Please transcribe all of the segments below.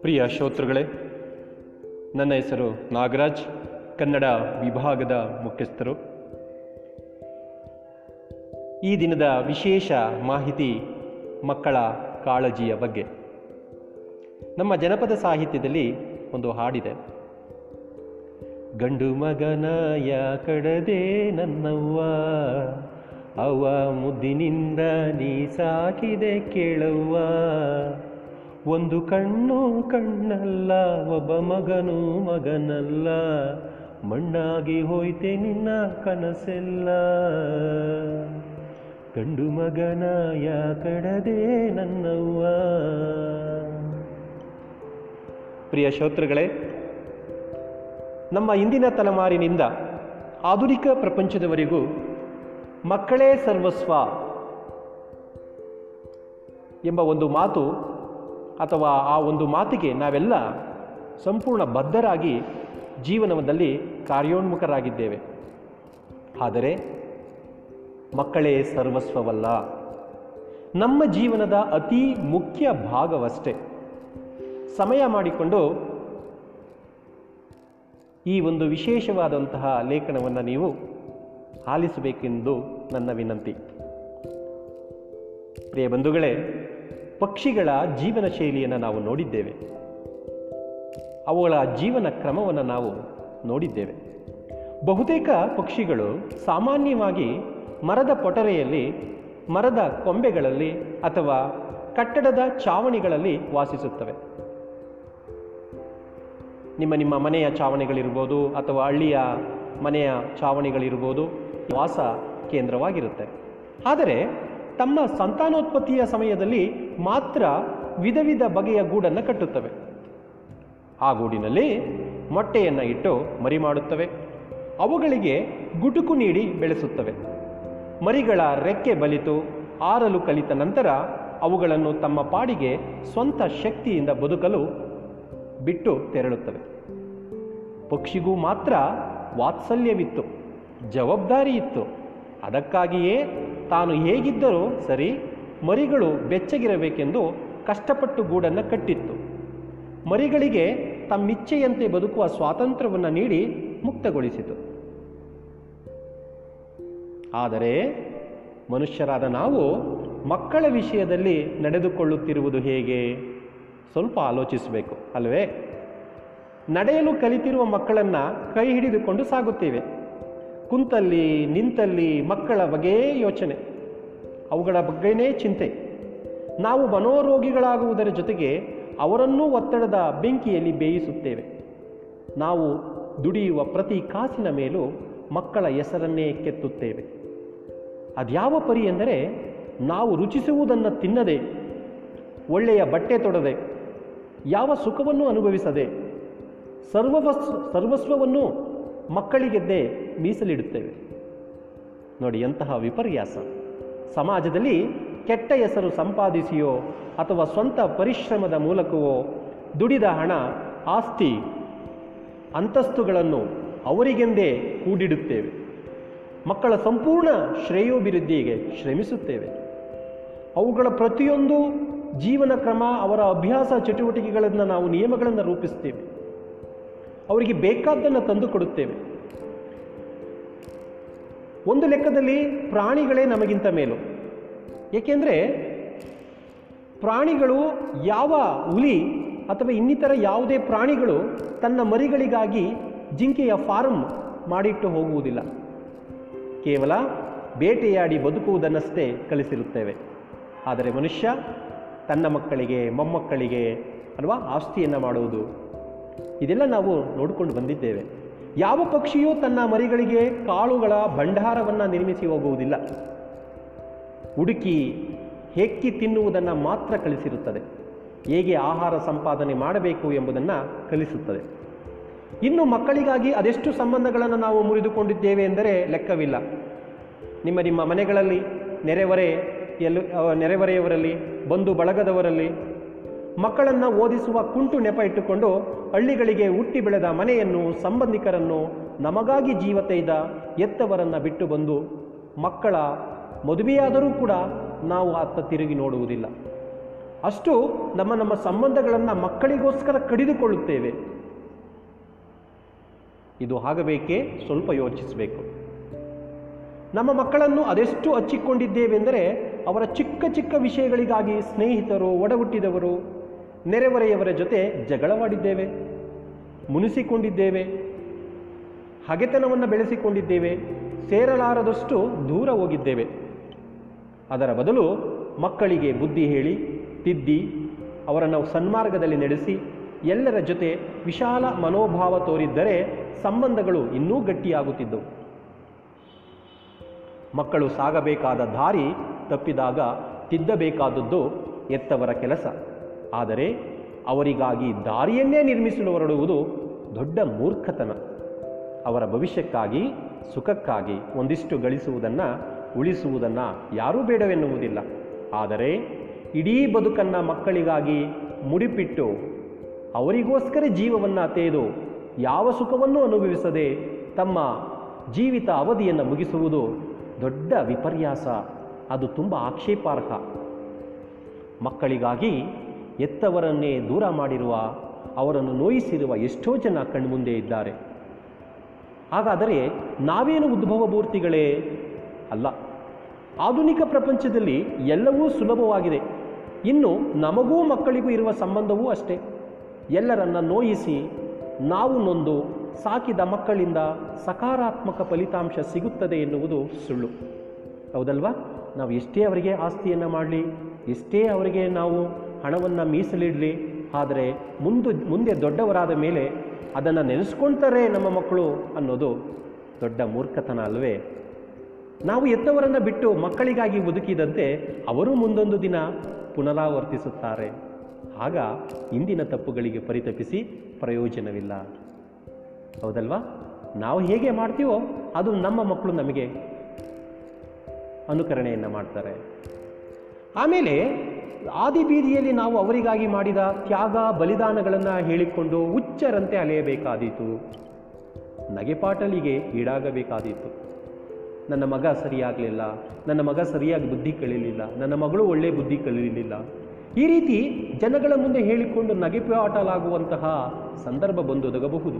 ಪ್ರಿಯ ಶ್ರೋತೃಗಳೇ, ನನ್ನ ಹೆಸರು ನಾಗರಾಜ್, ಕನ್ನಡ ವಿಭಾಗದ ಮುಖ್ಯಸ್ಥರು. ಈ ದಿನದ ವಿಶೇಷ ಮಾಹಿತಿ ಮಕ್ಕಳ ಕಾಳಜಿಯ ಬಗ್ಗೆ. ನಮ್ಮ ಜನಪದ ಸಾಹಿತ್ಯದಲ್ಲಿ ಒಂದು ಹಾಡಿದೆ. ಗಂಡು ಮಗನಾಯ ಕಡದೆ ನನ್ನವ್ವ ಅವ ಮುದ್ದಿನಿಂದ ನೀ ಸಾಕಿದೆ ಕೇಳವ್ವ. ಒಂದು ಕಣ್ಣು ಕಣ್ಣಲ್ಲ, ಒಬ್ಬ ಮಗನು ಮಗನಲ್ಲ. ಮಣ್ಣಾಗಿ ಹೋಯ್ತೆ ನಿನ್ನ ಕನಸೆಲ್ಲ. ಗಂಡು ಮಗನಾಯ ಕಡದೆ ನನ್ನವ್ವ. ಪ್ರಿಯ ಶ್ರೋತೃಗಳೇ, ನಮ್ಮ ಇಂದಿನ ತಲೆಮಾರಿನಿಂದ ಆಧುನಿಕ ಪ್ರಪಂಚದವರೆಗೂ ಮಕ್ಕಳೇ ಸರ್ವಸ್ವ ಎಂಬ ಒಂದು ಮಾತು ಅಥವಾ ಆ ಒಂದು ಮಾತಿಗೆ ನಾವೆಲ್ಲ ಸಂಪೂರ್ಣ ಬದ್ಧರಾಗಿ ಜೀವನದಲ್ಲಿ ಕಾರ್ಯೋನ್ಮುಖರಾಗಿದ್ದೇವೆ. ಆದರೆ ಮಕ್ಕಳೇ ಸರ್ವಸ್ವವಲ್ಲ. ನಮ್ಮ ಜೀವನದ ಅತಿ ಮುಖ್ಯ ಭಾಗವಷ್ಟೇ. ಸಮಯ ಮಾಡಿಕೊಂಡು ಈ ಒಂದು ವಿಶೇಷವಾದಂತಹ ಲೇಖನವನ್ನು ನೀವು ಆಲಿಸಬೇಕೆಂದು ನನ್ನ ವಿನಂತಿ. ಪ್ರಿಯ ಬಂಧುಗಳೇ, ಪಕ್ಷಿಗಳ ಜೀವನ ಶೈಲಿಯನ್ನು ನಾವು ನೋಡಿದ್ದೇವೆ. ಅವುಗಳ ಜೀವನ ಕ್ರಮವನ್ನು ನಾವು ನೋಡಿದ್ದೇವೆ. ಬಹುತೇಕ ಪಕ್ಷಿಗಳು ಸಾಮಾನ್ಯವಾಗಿ ಮರದ ಪೊಟರೆಯಲ್ಲಿ, ಮರದ ಕೊಂಬೆಗಳಲ್ಲಿ ಅಥವಾ ಕಟ್ಟಡದ ಚಾವಣಿಗಳಲ್ಲಿ ವಾಸಿಸುತ್ತವೆ. ನಿಮ್ಮ ನಿಮ್ಮ ಮನೆಯ ಚಾವಣಿಗಳಿರ್ಬೋದು ಅಥವಾ ಹಳ್ಳಿಯ ಮನೆಯ ಛಾವಣಿಗಳಿರ್ಬೋದು ವಾಸ ಕೇಂದ್ರವಾಗಿರುತ್ತೆ. ಆದರೆ, ತಮ್ಮ ಸಂತಾನೋತ್ಪತ್ತಿಯ ಸಮಯದಲ್ಲಿ ಮಾತ್ರ ವಿಧ ವಿಧ ಬಗೆಯ ಗೂಡನ್ನು ಕಟ್ಟುತ್ತವೆ. ಆ ಗೂಡಿನಲ್ಲಿ ಮೊಟ್ಟೆಯನ್ನು ಇಟ್ಟು ಮರಿ ಮಾಡುತ್ತವೆ ಅವುಗಳಿಗೆ ಗುಟುಕು ನೀಡಿ ಬೆಳೆಸುತ್ತವೆ. ಮರಿಗಳ ರೆಕ್ಕೆ ಬಲಿತು, ಆರಲು ಕಲಿತ ನಂತರ ಅವುಗಳನ್ನು ತಮ್ಮ ಪಾಡಿಗೆ ಸ್ವಂತ ಶಕ್ತಿಯಿಂದ ಬದುಕಲು ಬಿಟ್ಟು ತೆರಳುತ್ತವೆ. ಪಕ್ಷಿಗೂ ಮಾತ್ರ ವಾತ್ಸಲ್ಯವಿತ್ತು ಜವಾಬ್ದಾರಿ ಇತ್ತು ಅದಕ್ಕಾಗಿಯೇ ತಾನು ಹೇಗಿದ್ದರೂ ಸರಿ ಮರಿಗಳು ಬೆಚ್ಚಗಿರಬೇಕೆಂದು ಕಷ್ಟಪಟ್ಟು ಗೂಡನ್ನು ಕಟ್ಟಿತ್ತು. ಮರಿಗಳಿಗೆ ತಮ್ಮಿಚ್ಛೆಯಂತೆ ಬದುಕುವ ಸ್ವಾತಂತ್ರ್ಯವನ್ನು ನೀಡಿ ಮುಕ್ತಗೊಳಿಸಿತು. ಆದರೆ ಮನುಷ್ಯರಾದ ನಾವು ಮಕ್ಕಳ ವಿಷಯದಲ್ಲಿ ನಡೆದುಕೊಳ್ಳುತ್ತಿರುವುದು ಹೇಗೆ? ಸ್ವಲ್ಪ ಆಲೋಚಿಸಬೇಕು, ಅಲ್ವೇ? ನಡೆಯಲು ಕಲಿತಿರುವ ಮಕ್ಕಳನ್ನು ಕೈ ಹಿಡಿದುಕೊಂಡು ಸಾಗುತ್ತೇವೆ. ಕುಂತಲ್ಲಿ, ನಿಂತಲ್ಲಿ ಮಕ್ಕಳ ಬಗೆಯೇ ಯೋಚನೆ. ಅವುಗಳ ಬಗ್ಗೆನೇ ಚಿಂತೆ. ನಾವು ಮನೋರೋಗಿಗಳಾಗುವುದರ ಜೊತೆಗೆ ಅವರನ್ನೂ ಒತ್ತಡದ ಬೆಂಕಿಯಲ್ಲಿ ಬೇಯಿಸುತ್ತೇವೆ. ನಾವು ದುಡಿಯುವ ಪ್ರತಿ ಕಾಸಿನ ಮೇಲೂ ಮಕ್ಕಳ ಹೆಸರನ್ನೇ ಕೆತ್ತುತ್ತೇವೆ. ಅದ್ಯಾವ ಪರಿ ಎಂದರೆ, ನಾವು ರುಚಿಸುವುದನ್ನು ತಿನ್ನದೆ, ಒಳ್ಳೆಯ ಬಟ್ಟೆ ತೊಡದೆ, ಯಾವ ಸುಖವನ್ನು ಅನುಭವಿಸದೆ ಸರ್ವವಸ್, ಸರ್ವಸ್ವವನ್ನು ಮಕ್ಕಳಿಗೆದ್ದೇ ಮೀಸಲಿಡುತ್ತೇವೆ. ನೋಡಿ ಎಂತಹ ವಿಪರ್ಯಾಸ. ಸಮಾಜದಲ್ಲಿ ಕೆಟ್ಟ ಹೆಸರು ಸಂಪಾದಿಸಿಯೋ ಅಥವಾ ಸ್ವಂತ ಪರಿಶ್ರಮದ ಮೂಲಕವೋ ದುಡಿದ ಹಣ, ಆಸ್ತಿ, ಅಂತಸ್ತುಗಳನ್ನು ಅವರಿಗೆಂದೇ ಕೂಡಿಡುತ್ತೇವೆ. ಮಕ್ಕಳ ಸಂಪೂರ್ಣ ಶ್ರೇಯೋಭಿವೃದ್ಧಿಗೆ ಶ್ರಮಿಸುತ್ತೇವೆ. ಅವುಗಳ ಪ್ರತಿಯೊಂದು ಜೀವನ ಕ್ರಮ, ಅವರ ಅಭ್ಯಾಸ ಚಟುವಟಿಕೆಗಳನ್ನು ನಾವು ನಿಯಮಗಳನ್ನು ರೂಪಿಸ್ತೇವೆ ಅವರಿಗೆ ಬೇಕಾದ್ದನ್ನು ತಂದು ಕೊಡುತ್ತೇವೆ. ಒಂದು ಲೆಕ್ಕದಲ್ಲಿ ಪ್ರಾಣಿಗಳೇ ನಮಗಿಂತ ಮೇಲು. ಏಕೆಂದರೆ ಪ್ರಾಣಿಗಳು ಯಾವ ಹುಲಿ ಅಥವಾ ಇನ್ನಿತರ ಯಾವುದೇ ಪ್ರಾಣಿಗಳು ತನ್ನ ಮರಿಗಳಿಗಾಗಿ ಜಿಂಕೆಯ ಫಾರ್ಮ್ ಮಾಡಿಟ್ಟು ಹೋಗುವುದಿಲ್ಲ. ಕೇವಲ ಬೇಟೆಯಾಡಿ ಬದುಕುವುದನ್ನಷ್ಟೇ ಕಲಿಸಿರುತ್ತೇವೆ. ಆದರೆ ಮನುಷ್ಯ ತನ್ನ ಮಕ್ಕಳಿಗೆ, ಮೊಮ್ಮಕ್ಕಳಿಗೆ ಅಲ್ವಾ ಆಸ್ತಿಯನ್ನು ಮಾಡುವುದು ಇದೆಲ್ಲ ನಾವು ನೋಡಿಕೊಂಡು ಬಂದಿದ್ದೇವೆ. ಯಾವ ಪಕ್ಷಿಯೂ ತನ್ನ ಮರಿಗಳಿಗೆ ಕಾಳುಗಳ ಭಂಡಾರವನ್ನು ನಿರ್ಮಿಸಿ ಹೋಗುವುದಿಲ್ಲ. ಹುಡುಕಿ ಹೆಕ್ಕಿ ತಿನ್ನುವುದನ್ನು ಮಾತ್ರ ಕಲಿಸಿರುತ್ತದೆ. ಹೇಗೆ ಆಹಾರ ಸಂಪಾದನೆ ಮಾಡಬೇಕು ಎಂಬುದನ್ನು ಕಲಿಸುತ್ತದೆ. ಇನ್ನು ಮಕ್ಕಳಿಗಾಗಿ ಅದೆಷ್ಟು ಸಂಬಂಧಗಳನ್ನು ನಾವು ಮುರಿದುಕೊಂಡಿದ್ದೇವೆ ಎಂದರೆ ಲೆಕ್ಕವಿಲ್ಲ. ನಿಮ್ಮ ನಿಮ್ಮ ಮನೆಗಳಲ್ಲಿ ನೆರೆಹೊರೆ ಎಲ್ಲ ನೆರೆಹೊರೆಯವರಲ್ಲಿ ಬಂಧು ಬಳಗದವರಲ್ಲಿ ಮಕ್ಕಳನ್ನು ಓದಿಸುವ ಕುಂಟು ನೆಪ ಇಟ್ಟುಕೊಂಡು ಹಳ್ಳಿಗಳಿಗೆ ಹುಟ್ಟಿ ಬೆಳೆದ ಮನೆಯನ್ನು ಸಂಬಂಧಿಕರನ್ನು ನಮಗಾಗಿ ಜೀವ ತೆಯ್ದ ಎತ್ತವರನ್ನು ಬಿಟ್ಟು ಬಂದು ಮಕ್ಕಳ ಮದುವೆಯಾದರೂ ಕೂಡ ನಾವು ಅತ್ತ ತಿರುಗಿ ನೋಡುವುದಿಲ್ಲ. ಅಷ್ಟು ನಮ್ಮ ನಮ್ಮ ಸಂಬಂಧಗಳನ್ನು ಮಕ್ಕಳಿಗೋಸ್ಕರ ಕಡಿದುಕೊಳ್ಳುತ್ತೇವೆ. ಇದು ಆಗಬೇಕೇ ಸ್ವಲ್ಪ ಯೋಚಿಸಬೇಕು. ನಮ್ಮ ಮಕ್ಕಳನ್ನು ಅದೆಷ್ಟು ಹಚ್ಚಿಕೊಂಡಿದ್ದೇವೆಂದರೆ ಅವರ ಚಿಕ್ಕ ಚಿಕ್ಕ ವಿಷಯಗಳಿಗಾಗಿ ಸ್ನೇಹಿತರು, ಒಡಹುಟ್ಟಿದವರು ನೆರೆಹೊರೆಯವರ ಜೊತೆ ಜಗಳವಾಡಿದ್ದೇವೆ, ಮುನಿಸಿಕೊಂಡಿದ್ದೇವೆ, ಹಗೆತನವನ್ನು ಬೆಳೆಸಿಕೊಂಡಿದ್ದೇವೆ, ಸೇರಲಾರದಷ್ಟು ದೂರ ಹೋಗಿದ್ದೇವೆ. ಅದರ ಬದಲು ಮಕ್ಕಳಿಗೆ ಬುದ್ಧಿ ಹೇಳಿ, ತಿದ್ದಿ, ಅವರನ್ನು ಸನ್ಮಾರ್ಗದಲ್ಲಿ ನಡೆಸಿ, ಎಲ್ಲರ ಜೊತೆ ವಿಶಾಲ ಮನೋಭಾವ ತೋರಿದ್ದರೆ ಸಂಬಂಧಗಳು ಇನ್ನೂ ಗಟ್ಟಿಯಾಗುತ್ತಿದ್ದವು. ಮಕ್ಕಳು ಸಾಗಬೇಕಾದ ದಾರಿ ತಪ್ಪಿದಾಗ ತಿದ್ದಬೇಕಾದದ್ದು ಎತ್ತವರ ಕೆಲಸ. ಆದರೆ ಅವರಿಗಾಗಿ ದಾರಿಯನ್ನೇ ನಿರ್ಮಿಸಲು ಹೊರಡುವುದು ದೊಡ್ಡ ಮೂರ್ಖತನ. ಅವರ ಭವಿಷ್ಯಕ್ಕಾಗಿ, ಸುಖಕ್ಕಾಗಿ ಒಂದಿಷ್ಟು ಗಳಿಸುವುದನ್ನು, ಉಳಿಸುವುದನ್ನು ಯಾರೂ ಬೇಡವೆನ್ನುವುದಿಲ್ಲ. ಆದರೆ ಇಡೀ ಬದುಕನ್ನು ಮಕ್ಕಳಿಗಾಗಿ ಮುಡಿಪಿಟ್ಟು ಅವರಿಗೋಸ್ಕರ ಜೀವವನ್ನು ತೇದು ಯಾವ ಸುಖವನ್ನು ಅನುಭವಿಸದೆ ತಮ್ಮ ಜೀವಿತ ಅವಧಿಯನ್ನು ಮುಗಿಸುವುದು ದೊಡ್ಡ ವಿಪರ್ಯಾಸ. ಅದು ತುಂಬ ಆಕ್ಷೇಪಾರ್ಹ. ಮಕ್ಕಳಿಗಾಗಿ ಎತ್ತವರನ್ನೇ ದೂರ ಮಾಡಿರುವ, ಅವರನ್ನು ನೋಯಿಸಿರುವ ಎಷ್ಟೋ ಜನ ಕಣ್ಮುಂದೆ ಇದ್ದಾರೆ. ಹಾಗಾದರೆ ನಾವೇನು ಉದ್ಭವ ಮೂರ್ತಿಗಳೇ ಅಲ್ಲ, ಆಧುನಿಕ ಪ್ರಪಂಚದಲ್ಲಿ ಎಲ್ಲವೂ ಸುಲಭವಾಗಿದೆ. ಇನ್ನು ನಮಗೂ ಮಕ್ಕಳಿಗೂ ಇರುವ ಸಂಬಂಧವೂ ಅಷ್ಟೇ. ಎಲ್ಲರನ್ನ ನೋಯಿಸಿ, ನಾವು ನೊಂದು ಸಾಕಿದ ಮಕ್ಕಳಿಂದ ಸಕಾರಾತ್ಮಕ ಫಲಿತಾಂಶ ಸಿಗುತ್ತದೆ ಎನ್ನುವುದು ಸುಳ್ಳು. ಹೌದಲ್ವಾ? ನಾವು ಎಷ್ಟೇ ಅವರಿಗೆ ಆಸ್ತಿಯನ್ನು ಮಾಡಲಿ, ಎಷ್ಟೇ ಅವರಿಗೆ ನಾವು ಹಣವನ್ನು ಮೀಸಲಿಡಲಿ ಆದರೆ ಮುಂದೆ ಮುಂದೆ ದೊಡ್ಡವರಾದ ಮೇಲೆ ಅದನ್ನು ನೆನೆಸ್ಕೊಳ್ತಾರೆ ನಮ್ಮ ಮಕ್ಕಳು ಅನ್ನೋದು ದೊಡ್ಡ ಮೂರ್ಖತನ ಅಲ್ವೇ? ನಾವು ಎತ್ತವರನ್ನು ಬಿಟ್ಟು ಮಕ್ಕಳಿಗಾಗಿ ಬದುಕಿದಂತೆ ಅವರು ಮುಂದೊಂದು ದಿನ ಪುನರಾವರ್ತಿಸುತ್ತಾರೆ. ಆಗ ಇಂದಿನ ತಪ್ಪುಗಳಿಗೆ ಪರಿತಪಿಸಿ ಪ್ರಯೋಜನವಿಲ್ಲ. ಹೌದಲ್ವಾ? ನಾವು ಹೇಗೆ ಮಾಡ್ತೀವೋ ಅದು ನಮ್ಮ ಮಕ್ಕಳು ನಮಗೆ ಅನುಕರಣೆಯನ್ನು ಮಾಡ್ತಾರೆ. ಆಮೇಲೆ ಆದಿ ಬೀದಿಯಲ್ಲಿ ನಾವು ಅವರಿಗಾಗಿ ಮಾಡಿದ ತ್ಯಾಗ ಬಲಿದಾನಗಳನ್ನು ಹೇಳಿಕೊಂಡು ಹುಚ್ಚರಂತೆ ಅಲೆಯಬೇಕಾದೀತು. ನಗೆಪಾಟಲಿಗೆ ಈಡಾಗಬೇಕಾದೀತು. ನನ್ನ ಮಗ ಸರಿಯಾಗಲಿಲ್ಲ, ನನ್ನ ಮಗ ಸರಿಯಾಗಿ ಬುದ್ಧಿ ಕಳೀಲಿಲ್ಲ, ನನ್ನ ಮಗಳು ಒಳ್ಳೆ ಬುದ್ಧಿ ಕಲಿಯಲಿಲ್ಲ ಈ ರೀತಿ ಜನಗಳ ಮುಂದೆ ಹೇಳಿಕೊಂಡು ನಗೆಪಾಟಲಾಗುವಂತಹ ಸಂದರ್ಭ ಬಂದೊದಗಬಹುದು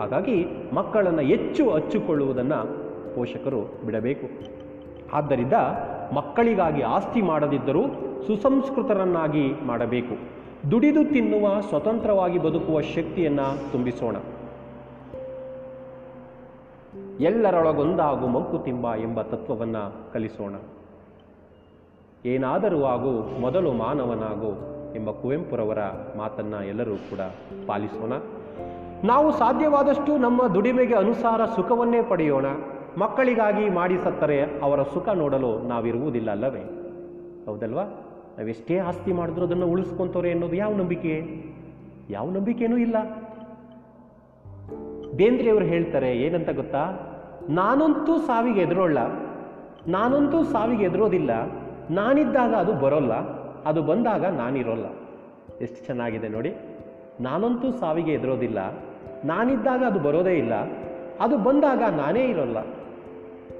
ಹಾಗಾಗಿ ಮಕ್ಕಳನ್ನು ಹೆಚ್ಚು ಹಚ್ಚಿಕೊಳ್ಳುವುದನ್ನು ಪೋಷಕರು ಬಿಡಬೇಕು. ಆದ್ದರಿಂದ ಮಕ್ಕಳಿಗಾಗಿ ಆಸ್ತಿ ಮಾಡದಿದ್ದರೂ ಸುಸಂಸ್ಕೃತರನ್ನಾಗಿ ಮಾಡಬೇಕು. ದುಡಿದು ತಿನ್ನುವ ಸ್ವತಂತ್ರವಾಗಿ ಬದುಕುವ ಶಕ್ತಿಯನ್ನು ತುಂಬಿಸೋಣ. ಎಲ್ಲರೊಳಗೊಂದಾಗು ಮಂಕುತಿಂಬ ಎಂಬ ತತ್ವವನ್ನು ಕಲಿಸೋಣ. ಏನಾದರೂ ಆಗು ಮೊದಲು ಮಾನವನಾಗು ಎಂಬ ಕುವೆಂಪುರವರ ಮಾತನ್ನು ಎಲ್ಲರೂ ಕೂಡ ಪಾಲಿಸೋಣ. ನಾವು ಸಾಧ್ಯವಾದಷ್ಟು ನಮ್ಮ ದುಡಿಮೆಗೆ ಅನುಸಾರ ಸುಖವನ್ನೇ ಪಡೆಯೋಣ. ಮಕ್ಕಳಿಗಾಗಿ ಮಾಡಿ ಸತ್ತರೆ ಅವರ ಸುಖ ನೋಡಲು ನಾವಿರುವುದಿಲ್ಲ ಅಲ್ಲವೇ? ಹೌದಲ್ವಾ? ನಾವೆಷ್ಟೇ ಆಸ್ತಿ ಮಾಡಿದ್ರೂ ಅದನ್ನು ಉಳಿಸ್ಕೊಂತವ್ರೆ ಅನ್ನೋದು ಯಾವ ನಂಬಿಕೆ? ಯಾವ ನಂಬಿಕೆನೂ ಇಲ್ಲ. ಬೇಂದ್ರೆಯವರು ಹೇಳ್ತಾರೆ, ಏನಂತ ಗೊತ್ತಾ? ನಾನಂತೂ ಸಾವಿಗೆ ಎದುರೋಲ್ಲ. ನಾನಂತೂ ಸಾವಿಗೆ ಎದುರೋದಿಲ್ಲ. ನಾನಿದ್ದಾಗ ಅದು ಬರೋಲ್ಲ. ಅದು ಬಂದಾಗ ನಾನಿರೋಲ್ಲ. ಎಷ್ಟು ಚೆನ್ನಾಗಿದೆ ನೋಡಿ. ನಾನಂತೂ ಸಾವಿಗೆ ಎದುರೋದಿಲ್ಲ. ನಾನಿದ್ದಾಗ ಅದು ಬರೋದೇ ಇಲ್ಲ. ಅದು ಬಂದಾಗ ನಾನೇ ಇರೋಲ್ಲ.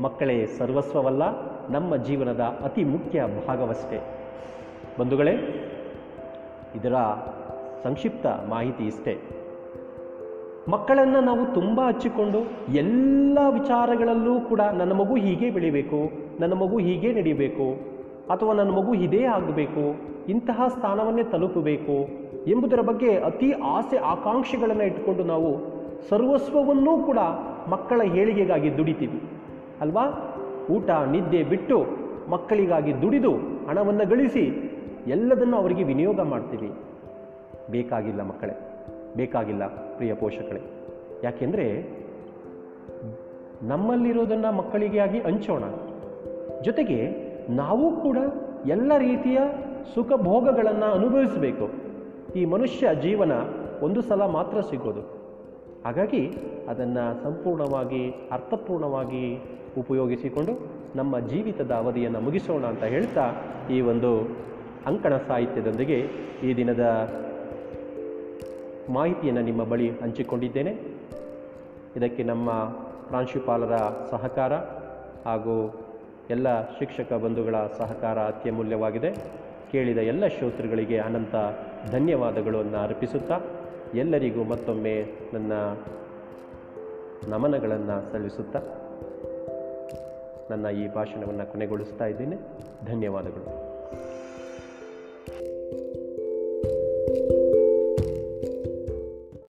ಮಕ್ಕಳೇ, ಸರ್ವಸ್ವವಲ್ಲ, ನಮ್ಮ ಜೀವನದ ಅತಿ ಮುಖ್ಯ ಭಾಗವಷ್ಟೇ. ಬಂಧುಗಳೇ, ಇದರ ಸಂಕ್ಷಿಪ್ತ ಮಾಹಿತಿ ಇಷ್ಟೇ. ಮಕ್ಕಳನ್ನು ನಾವು ತುಂಬ ಹಚ್ಚಿಕೊಂಡು ಎಲ್ಲ ವಿಚಾರಗಳಲ್ಲೂ ಕೂಡ ನನ್ನ ಮಗು ಹೀಗೆ ಬೆಳಿಬೇಕು, ನನ್ನ ಮಗು ಹೀಗೆ ನಡಿಬೇಕು, ಅಥವಾ ನನ್ನ ಮಗು ಇದೇ ಆಗಬೇಕು, ಇಂತಹ ಸ್ಥಾನವನ್ನೇ ತಲುಪಬೇಕು ಎಂಬುದರ ಬಗ್ಗೆ ಅತಿ ಆಸೆ ಆಕಾಂಕ್ಷೆಗಳನ್ನು ಇಟ್ಕೊಂಡು ನಾವು ಸರ್ವಸ್ವವನ್ನೂ ಕೂಡ ಮಕ್ಕಳ ಏಳಿಗೆಗಾಗಿ ದುಡಿತೀವಿ. ಅಲ್ವಾ? ಊಟ, ನಿದ್ದೆ ಬಿಟ್ಟು ಮಕ್ಕಳಿಗಾಗಿ ದುಡಿದು ಹಣವನ್ನು ಗಳಿಸಿ ಎಲ್ಲದನ್ನು ಅವರಿಗೆ ವಿನಿಯೋಗ ಮಾಡ್ತೀವಿ. ಬೇಕಾಗಿಲ್ಲ ಮಕ್ಕಳೇ, ಬೇಕಾಗಿಲ್ಲ ಪ್ರಿಯ ಪೋಷಕರೇ ಯಾಕೆಂದರೆ ನಮ್ಮಲ್ಲಿರೋದನ್ನು ಮಕ್ಕಳಿಗೆ ಆಗಿ ಹಂಚೋಣ. ಜೊತೆಗೆ ನಾವು ಕೂಡ ಎಲ್ಲ ರೀತಿಯ ಸುಖ ಭೋಗಗಳನ್ನು ಅನುಭವಿಸಬೇಕು. ಈ ಮನುಷ್ಯ ಜೀವನ ಒಂದು ಸಲ ಮಾತ್ರ ಸಿಗೋದು. ಹಾಗಾಗಿ ಅದನ್ನು ಸಂಪೂರ್ಣವಾಗಿ, ಅರ್ಥಪೂರ್ಣವಾಗಿ ಉಪಯೋಗಿಸಿಕೊಂಡು ನಮ್ಮ ಜೀವಿತದ ಅವಧಿಯನ್ನು ಮುಗಿಸೋಣ ಅಂತ ಹೇಳ್ತಾ ಈ ಒಂದು ಅಂಕಣ ಸಾಹಿತ್ಯದೊಂದಿಗೆ ಈ ದಿನದ ಮಾಹಿತಿಯನ್ನು ನಿಮ್ಮ ಬಳಿ ಹಂಚಿಕೊಂಡಿದ್ದೇನೆ. ಇದಕ್ಕೆ ನಮ್ಮ ಪ್ರಾಂಶುಪಾಲರ ಸಹಕಾರ ಹಾಗೂ ಎಲ್ಲ ಶಿಕ್ಷಕ ಬಂಧುಗಳ ಸಹಕಾರ ಅತ್ಯಮೂಲ್ಯವಾಗಿದೆ. ಕೇಳಿದ ಎಲ್ಲ ಶ್ರೋತೃಗಳಿಗೆ ಅನಂತ ಧನ್ಯವಾದಗಳನ್ನು ಅರ್ಪಿಸುತ್ತಾ ಎಲ್ಲರಿಗೂ ಮತ್ತೊಮ್ಮೆ ನನ್ನ ನಮನಗಳನ್ನು ಸಲ್ಲಿಸುತ್ತಾ ನನ್ನ ಈ ಭಾಷಣವನ್ನು ಕೊನೆಗೊಳಿಸ್ತಾ ಇದ್ದೇನೆ. ಧನ್ಯವಾದಗಳು.